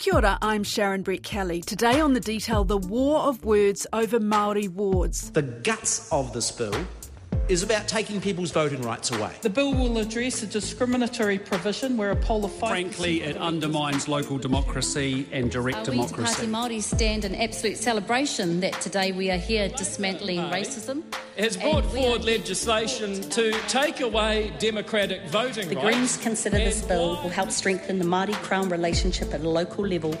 Kia ora, I'm Sharon Brettkelly. Today on The Detail, the war of words over Māori wards. The guts of this bill is about taking people's voting rights away. The bill will address a discriminatory provision where a poll of five. Frankly, it undermines local democracy and direct Uh, democracy. We Te Pāti Māori stand in absolute celebration that today we are here dismantling racism. Has brought forward legislation to take away democratic voting The rights. Greens consider this bill will help strengthen the Māori Crown relationship at a local level.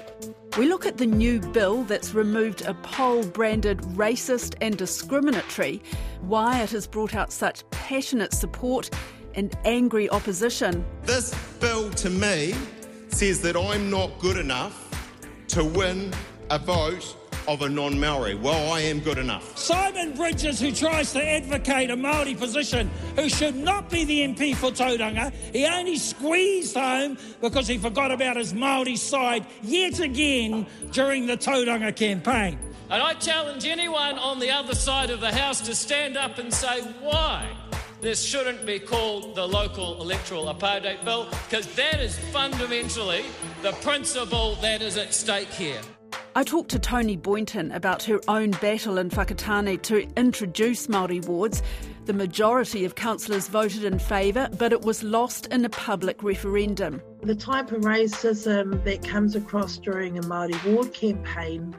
We look at the new bill that's removed a poll branded racist and discriminatory, why it has brought out such passionate support and angry opposition. This bill to me says that I'm not good enough to win a vote of a non Maori. Well, I am good enough. Simon Bridges, who tries to advocate a Māori position, who should not be the MP for Tauranga, he only squeezed home because he forgot about his Māori side yet again during the Tauranga campaign. And I challenge anyone on the other side of the House to stand up and say why this shouldn't be called the local electoral apartheid bill, because that is fundamentally the principle that is at stake here. I talked to Toni Boynton about her own battle in Whakatane to introduce Māori wards. The majority of councillors voted in favour, but it was lost in a public referendum. The type of racism that comes across during a Māori ward campaign,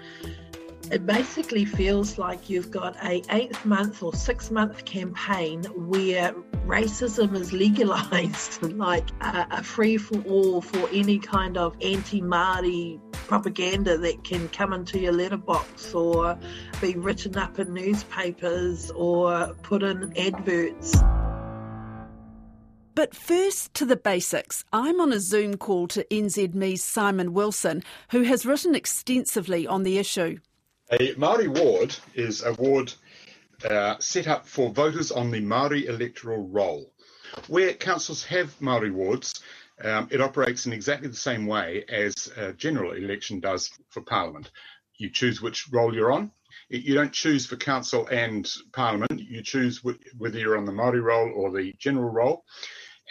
it basically feels like you've got a eighth month or six month campaign where racism is legalised, like a, a free for all for any kind of anti Māori propaganda that can come into your letterbox or be written up in newspapers or put in adverts. But first to the basics. I'm on a Zoom call to NZME's Simon Wilson, who has written extensively on the issue. A Māori ward is a ward uh, set up for voters on the Māori electoral roll. Where councils have Māori wards, um, it operates in exactly the same way as a general election does for Parliament. You choose which roll you're on. You don't choose for council and Parliament. You choose whether you're on the Māori roll or the general roll,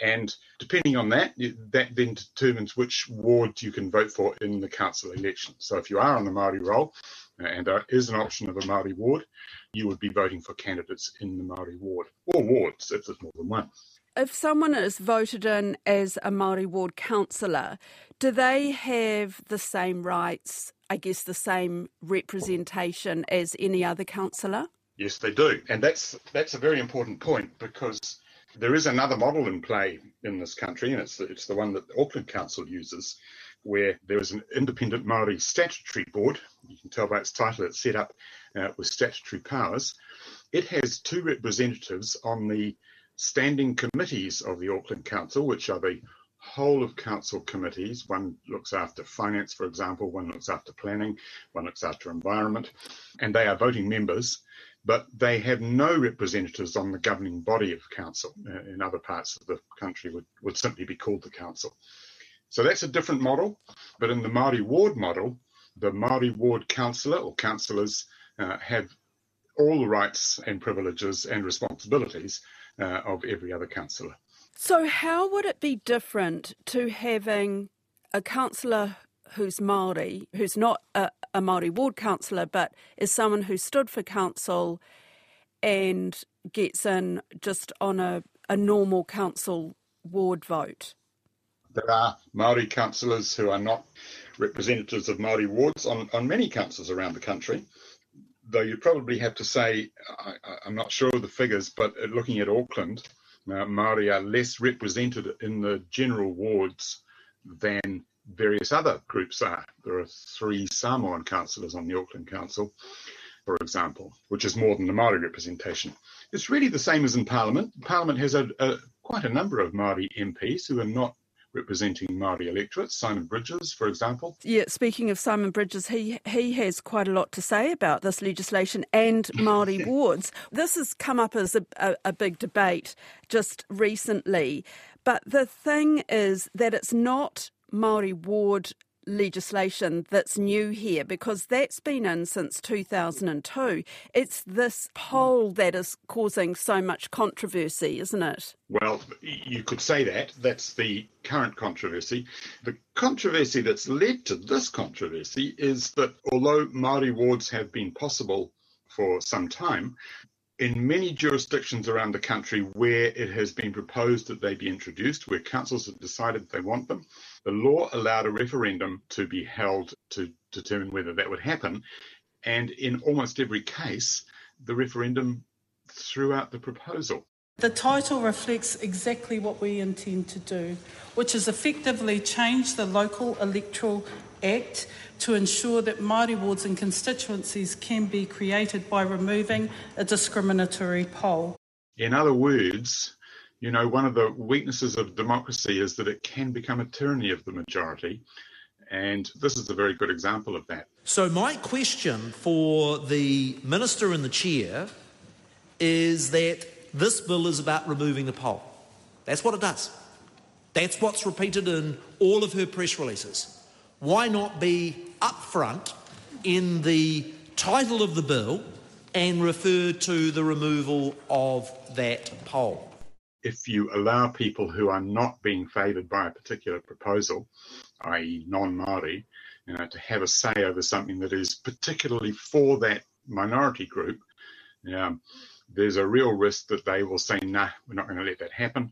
And depending on that, that then determines which ward you can vote for in the council election. So if you are on the Māori roll, uh, and there is an option of a Māori ward, you would be voting for candidates in the Māori ward, or wards if there's more than one. If someone is voted in as a Māori ward councillor, do they have the same rights, I guess the same representation as any other councillor? Yes, they do, and that's that's a very important point because there is another model in play in this country, and it's the, it's the one that the Auckland Council uses, where there is an independent Maori statutory board. You can tell by its title; it's set up uh, with statutory powers. It has two representatives on the standing committees of the Auckland Council, which are the whole of council committees. One looks after finance, for example, one looks after planning, one looks after environment, and they are voting members, but they have no representatives on the governing body of council. Uh, in other parts of the country, would, would simply be called the council. So that's a different model, but in the Māori ward model, the Māori ward councillor or councillors uh, have all the rights and privileges and responsibilities uh, of every other councillor. So, how would it be different to having a councillor who's Māori, who's not a, a Māori ward councillor, but is someone who stood for council and gets in just on a, a normal council ward vote? There are Māori councillors who are not representatives of Māori wards on, on many councils around the country. Though you probably have to say, I, I'm not sure of the figures, but looking at Auckland, uh, Māori are less represented in the general wards than various other groups are. There are three Samoan councillors on the Auckland Council, for example, which is more than the Māori representation. It's really the same as in Parliament. Parliament has a, a, quite a number of Māori MPs who are not representing Māori electorates. Simon Bridges, for example. Yeah, speaking of Simon Bridges, he he has quite a lot to say about this legislation and Māori wards. This has come up as a, a, a big debate just recently, but the thing is that it's not Māori ward legislation that's new here because that's been in since 2002. It's this poll that is causing so much controversy, isn't it? Well, you could say that. That's the current controversy. The controversy that's led to this controversy is that although Māori wards have been possible for some time, in many jurisdictions around the country where it has been proposed that they be introduced, where councils have decided they want them, the law allowed a referendum to be held to determine whether that would happen. And in almost every case, the referendum threw out the proposal. The title reflects exactly what we intend to do, which is effectively change the local electoral Act to ensure that Māori wards and constituencies can be created by removing a discriminatory poll. In other words, you know, one of the weaknesses of democracy is that it can become a tyranny of the majority. And this is a very good example of that. So, my question for the Minister and the Chair is that this bill is about removing the poll. That's what it does. That's what's repeated in all of her press releases why not be upfront in the title of the bill and refer to the removal of that poll? If you allow people who are not being favoured by a particular proposal, i.e., non Māori, you know, to have a say over something that is particularly for that minority group, um, there's a real risk that they will say, nah, we're not going to let that happen.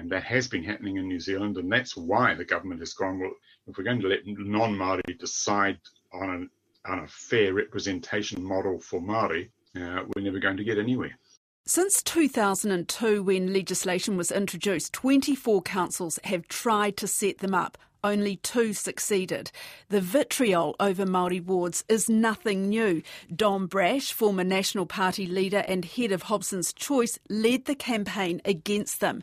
And that has been happening in New Zealand, and that's why the government has gone, well, if we're going to let non Māori decide on, an, on a fair representation model for Māori, uh, we're never going to get anywhere. Since 2002, when legislation was introduced, 24 councils have tried to set them up only two succeeded. The vitriol over Māori wards is nothing new. Don Brash, former National Party leader and head of Hobson's Choice, led the campaign against them.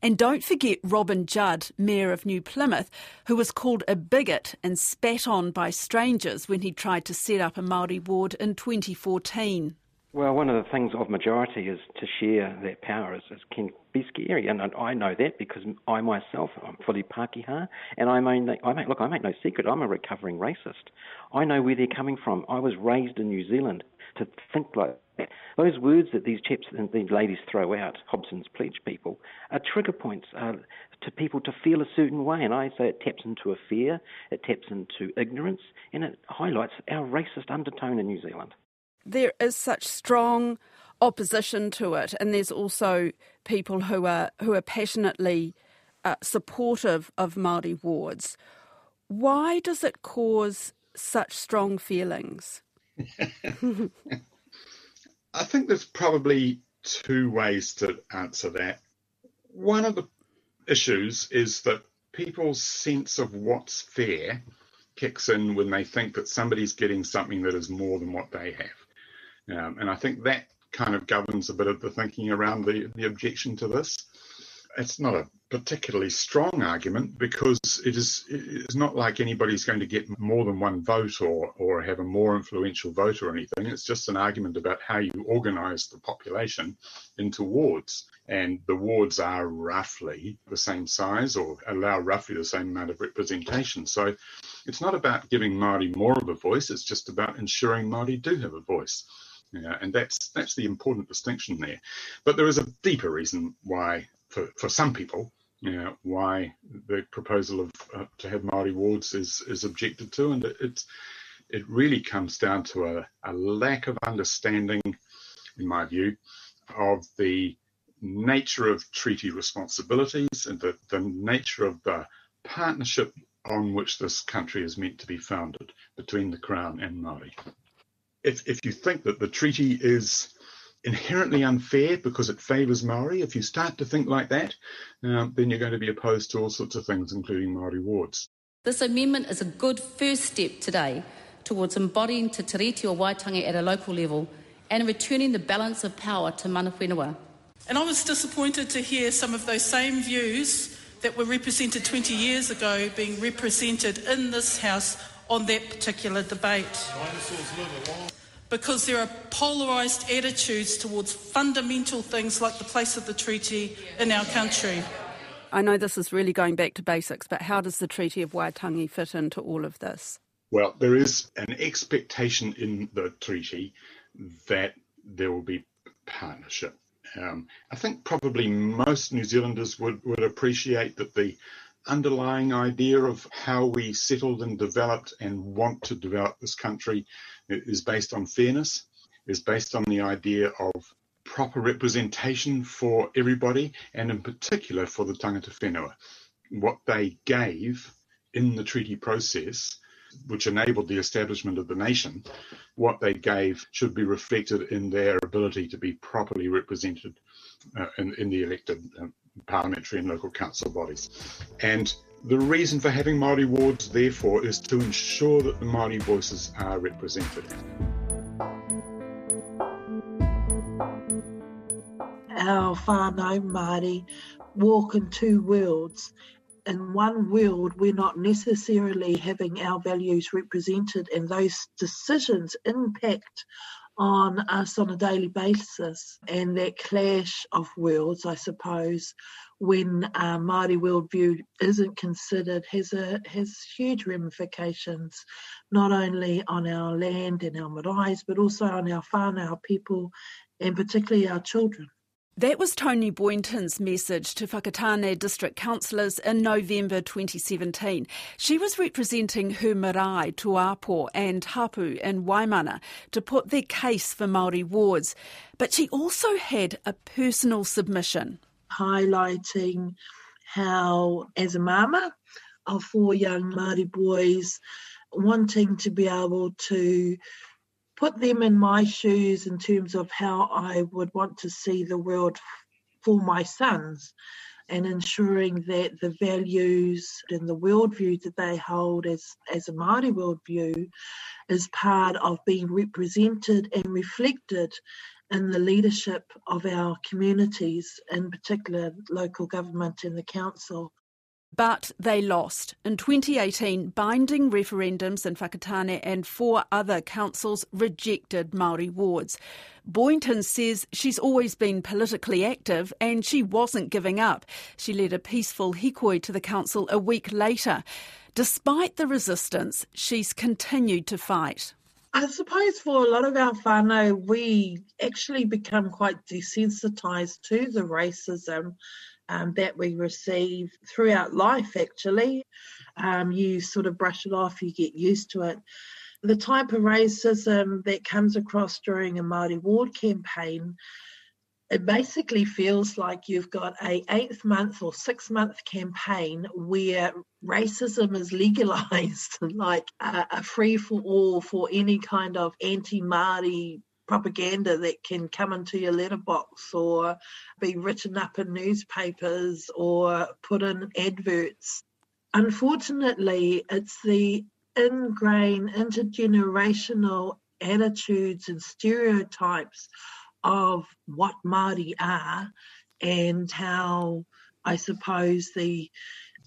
And don't forget Robin Judd, Mayor of New Plymouth, who was called a bigot and spat on by strangers when he tried to set up a Māori ward in 2014. Well, one of the things of majority is to share that power is, is can be scary, and I know that because I myself I'm fully Pākehā, and I I make look I make no secret I'm a recovering racist. I know where they're coming from. I was raised in New Zealand to think like that. Those words that these chaps and these ladies throw out, Hobson's pledge people, are trigger points uh, to people to feel a certain way, and I say it taps into a fear, it taps into ignorance, and it highlights our racist undertone in New Zealand there is such strong opposition to it, and there's also people who are who are passionately uh, supportive of Maori wards. Why does it cause such strong feelings? I think there's probably two ways to answer that. One of the issues is that people's sense of what's fair kicks in when they think that somebody's getting something that is more than what they have. Um, and I think that kind of governs a bit of the thinking around the, the objection to this. It's not a particularly strong argument because it is it's not like anybody's going to get more than one vote or or have a more influential vote or anything. It's just an argument about how you organise the population into wards, and the wards are roughly the same size or allow roughly the same amount of representation. So it's not about giving Māori more of a voice. It's just about ensuring Māori do have a voice. Yeah, and that's that's the important distinction there. But there is a deeper reason why, for, for some people, you know, why the proposal of uh, to have Maori wards is is objected to, and it, it's it really comes down to a, a lack of understanding, in my view, of the nature of treaty responsibilities and the, the nature of the partnership on which this country is meant to be founded between the Crown and Maori if, if you think that the treaty is inherently unfair because it favours Maori, if you start to think like that, uh, then you're going to be opposed to all sorts of things, including Maori wards. This amendment is a good first step today towards embodying Te Tiriti o Waitangi at a local level and returning the balance of power to mana whenua. And I was disappointed to hear some of those same views that were represented 20 years ago being represented in this House on that particular debate. Because there are polarised attitudes towards fundamental things like the place of the treaty in our country. I know this is really going back to basics, but how does the Treaty of Waitangi fit into all of this? Well, there is an expectation in the treaty that there will be partnership. Um, I think probably most New Zealanders would, would appreciate that the underlying idea of how we settled and developed and want to develop this country is based on fairness, is based on the idea of proper representation for everybody, and in particular for the tangata whenua. What they gave in the treaty process, which enabled the establishment of the nation, what they gave should be reflected in their ability to be properly represented uh, in, in, the elected uh, parliamentary and local council bodies. And the reason for having Māori wards, therefore, is to ensure that the Māori voices are represented. Our whānau Māori walk in two worlds. In one world, we're not necessarily having our values represented, and those decisions impact on us on a daily basis. And that clash of worlds, I suppose, when uh, Māori worldview isn't considered, has a has huge ramifications, not only on our land and our maraes, but also on our whānau, our people, and particularly our children. That was Toni Boynton's message to Whakatane district councillors in November 2017. She was representing her marae, Tuapo and Hapu in Waimana to put their case for Māori wards. But she also had a personal submission. Highlighting how, as a mama of four young Māori boys, wanting to be able to put them in my shoes in terms of how I would want to see the world for my sons and ensuring that the values and the worldview that they hold as, as a Māori worldview is part of being represented and reflected in the leadership of our communities, in particular local government and the council. But they lost. In 2018, binding referendums in Whakatane and four other councils rejected Māori wards. Boynton says she's always been politically active and she wasn't giving up. She led a peaceful hikoi to the council a week later. Despite the resistance, she's continued to fight. I suppose for a lot of our whānau, we actually become quite desensitised to the racism um, that we receive throughout life, actually. Um, you sort of brush it off, you get used to it. The type of racism that comes across during a Māori Ward campaign, it basically feels like you've got a eighth month or six month campaign where racism is legalized, like a, a free for all for any kind of anti Māori propaganda that can come into your letterbox or be written up in newspapers or put in adverts. Unfortunately, it's the ingrained intergenerational attitudes and stereotypes of what Māori are and how I suppose the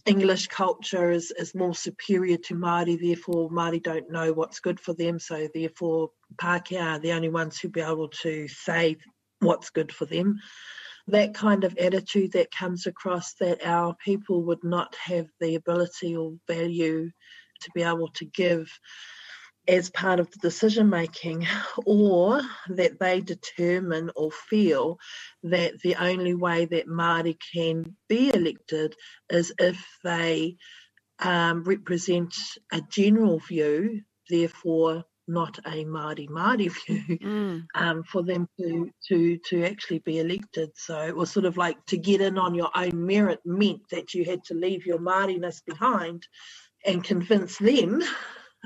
English culture is, is more superior to Māori, therefore Māori don't know what's good for them, so therefore Pākehā are the only ones who be able to say what's good for them. That kind of attitude that comes across that our people would not have the ability or value to be able to give as part of the decision making, or that they determine or feel that the only way that Māori can be elected is if they um, represent a general view, therefore not a Māori Māori view, mm. um, for them to to to actually be elected. So it was sort of like to get in on your own merit meant that you had to leave your Māoriness behind and convince them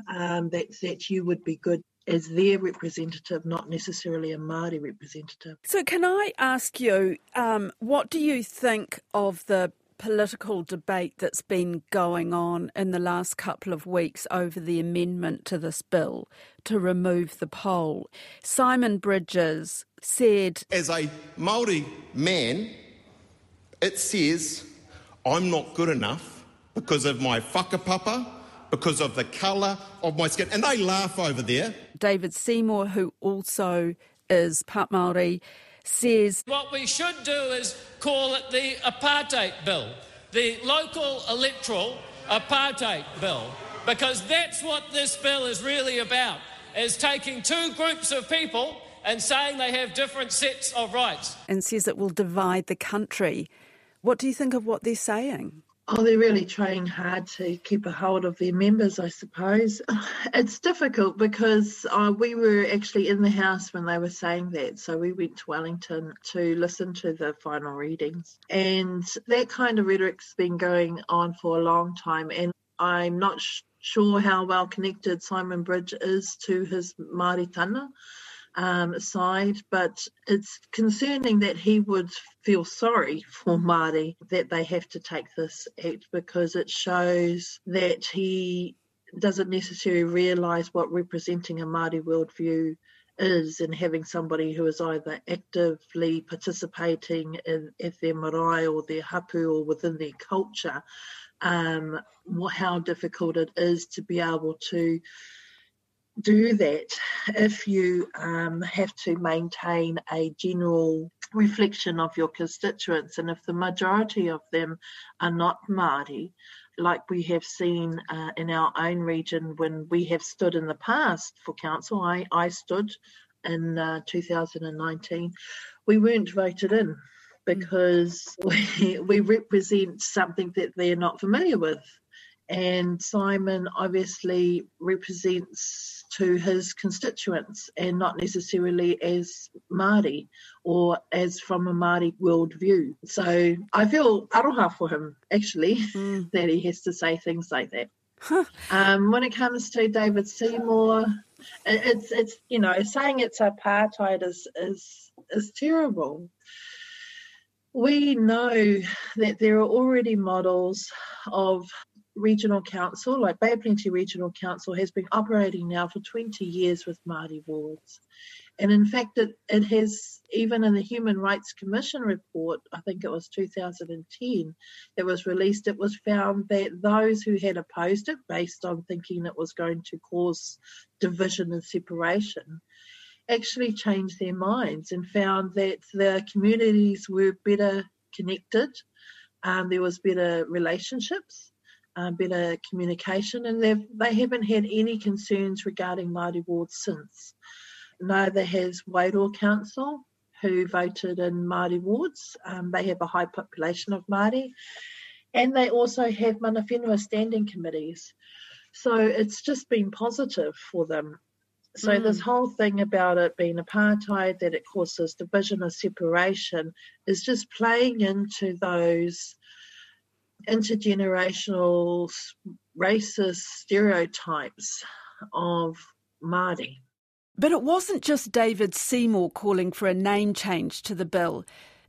um, that, that you would be good as their representative, not necessarily a Māori representative. So, can I ask you, um, what do you think of the political debate that's been going on in the last couple of weeks over the amendment to this bill to remove the poll? Simon Bridges said, As a Māori man, it says I'm not good enough because of my whakapapa because of the colour of my skin. And they laugh over there. David Seymour, who also is part Māori, says What we should do is call it the apartheid bill. the local electoral apartheid bill, because that's what this bill is really about, is taking two groups of people and saying they have different sets of rights. And says it will divide the country. What do you think of what they're saying? Oh, they're really trying hard to keep a hold of their members, I suppose. It's difficult because uh, we were actually in the House when they were saying that. So we went to Wellington to listen to the final readings. And that kind of rhetoric's been going on for a long time. And I'm not sure how well connected Simon Bridge is to his Māori tana um, side, but it's concerning that he would feel sorry for Māori that they have to take this act because it shows that he doesn't necessarily realise what representing a Māori worldview is and having somebody who is either actively participating in at their marae or their hapu or within their culture, um, how difficult it is to be able to do that if you um, have to maintain a general reflection of your constituents and if the majority of them are not Māori, like we have seen uh, in our own region when we have stood in the past for council, I, I stood in uh, 2019, we weren't voted in because we, we represent something that they're not familiar with. And Simon obviously represents to his constituents and not necessarily as Māori or as from a Māori worldview. So I feel aroha for him actually mm. that he has to say things like that. um, when it comes to David Seymour, it's it's you know saying it's apartheid is is is terrible. We know that there are already models of Regional Council, like Bay Plenty Regional Council, has been operating now for 20 years with Māori wards. And in fact, it, it has, even in the Human Rights Commission report, I think it was 2010, that was released, it was found that those who had opposed it, based on thinking it was going to cause division and separation, actually changed their minds and found that the communities were better connected, um, there was better relationships, uh, better communication, and they've they haven't had any concerns regarding Māori wards since. Neither has Wairoa Council, who voted in Māori wards. Um, they have a high population of Māori, and they also have mana whenua standing committees. So it's just been positive for them. So mm. this whole thing about it being apartheid, that it causes division or separation, is just playing into those intergenerational racist stereotypes of Māori. But it wasn't just David Seymour calling for a name change to the bill.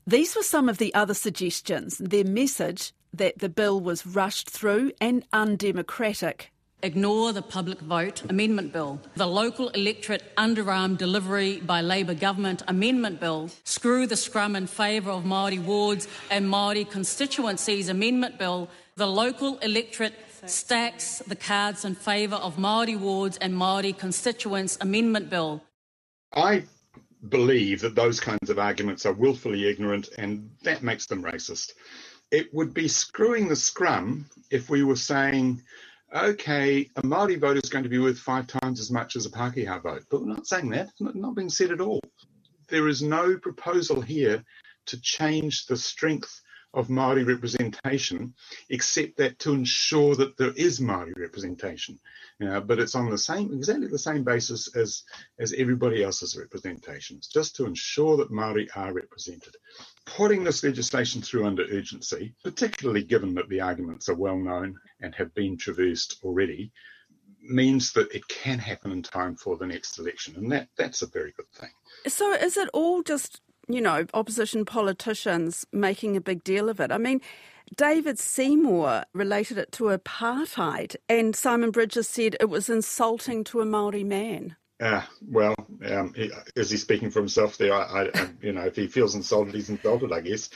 These were some of the other suggestions. Their message that the bill was rushed through and undemocratic. Ignore the public vote amendment bill. The local electorate underarm delivery by Labour government amendment bill. Screw the scrum in favour of Māori wards and Māori constituencies amendment bill. The local electorate stacks the cards in favour of Māori wards and Māori constituents amendment bill. I believe that those kinds of arguments are willfully ignorant and that makes them racist. It would be screwing the scrum if we were saying okay, a Māori vote is going to be worth five times as much as a Pākehā vote. But we're not saying that. It's not, not being said at all. There is no proposal here to change the strength of Maori representation, except that to ensure that there is Maori representation. Know, but it's on the same, exactly the same basis as as everybody else's representations, just to ensure that Maori are represented. Putting this legislation through under urgency, particularly given that the arguments are well known and have been traversed already, means that it can happen in time for the next election, and that that's a very good thing. So, is it all just you know, opposition politicians making a big deal of it. I mean, David Seymour related it to apartheid, and Simon Bridges said it was insulting to a Maori man. Uh, well, um, he, is he speaking for himself there? I, I, you know, if he feels insulted, he's insulted, I guess.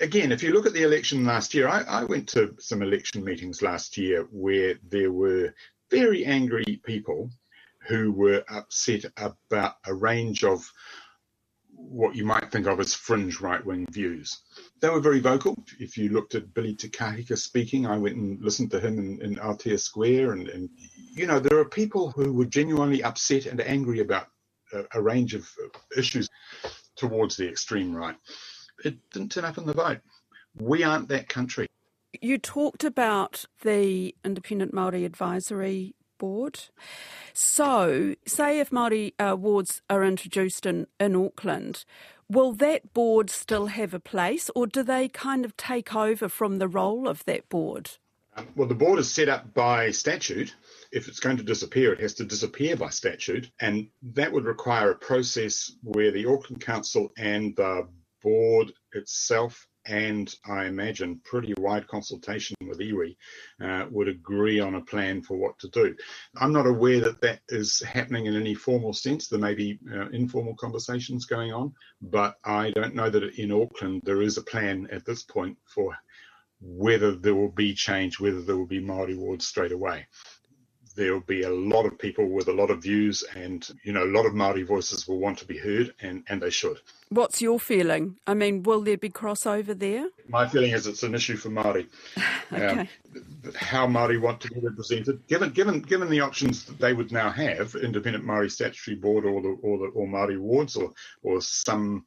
Again, if you look at the election last year, I, I went to some election meetings last year where there were very angry people who were upset about a range of what you might think of as fringe right wing views. They were very vocal. If you looked at Billy Te Kahika speaking, I went and listened to him in, in Aotea Square. And, and, you know, there are people who were genuinely upset and angry about a, a range of issues towards the extreme right. It didn't turn up in the vote. We aren't that country. You talked about the Independent Māori Advisory Board. So, say if Māori uh, wards are introduced in, in Auckland, will that board still have a place or do they kind of take over from the role of that board? Um, well, the board is set up by statute. If it's going to disappear, it has to disappear by statute. And that would require a process where the Auckland Council and the board itself and I imagine pretty wide consultation with iwi uh, would agree on a plan for what to do. I'm not aware that that is happening in any formal sense. There may be uh, informal conversations going on, but I don't know that in Auckland there is a plan at this point for whether there will be change, whether there will be Māori wards straight away there'll be a lot of people with a lot of views and you know a lot of Māori voices will want to be heard and, and they should. What's your feeling? I mean, will there be crossover there? My feeling is it's an issue for Māori. okay. Um, how Māori want to be represented, given given given the options that they would now have, independent Māori statutory board or the or the or Māori wards or or some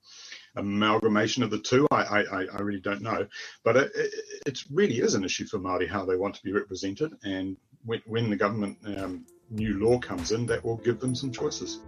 amalgamation of the two. I, I, I really don't know, but it, it, really is an issue for Māori how they want to be represented, and when, when the government um, new law comes in, that will give them some choices.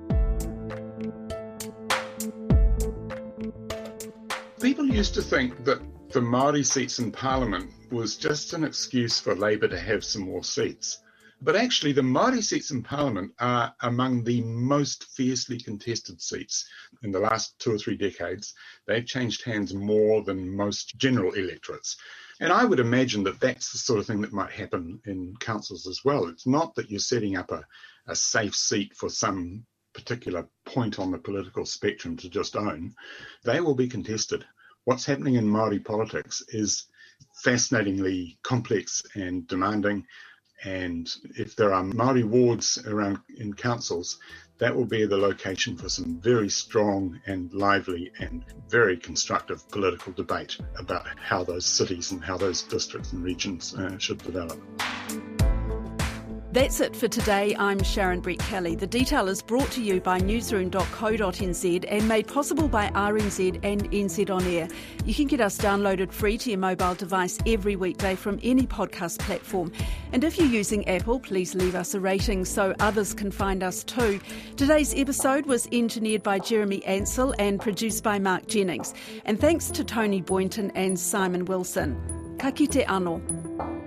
People used to think that the Māori seats in Parliament was just an excuse for Labour to have some more seats. But actually, the Māori seats in Parliament are among the most fiercely contested seats in the last two or three decades. They've changed hands more than most general electorates. And I would imagine that that's the sort of thing that might happen in councils as well. It's not that you're setting up a, a safe seat for some particular point on the political spectrum to just own. They will be contested. What's happening in Māori politics is fascinatingly complex and demanding. And if there are Māori wards around in councils, that will be the location for some very strong and lively and very constructive political debate about how those cities and how those districts and regions uh, should develop. That's it for today. I'm Sharon Brettkelly. The detail is brought to you by newsroom.co.nz and made possible by RNZ and NZ On Air. You can get us downloaded free to your mobile device every weekday from any podcast platform. And if you're using Apple, please leave us a rating so others can find us too. Today's episode was engineered by Jeremy Ansell and produced by Mark Jennings. And thanks to Toni Boynton and Simon Wilson. Ka kite anō.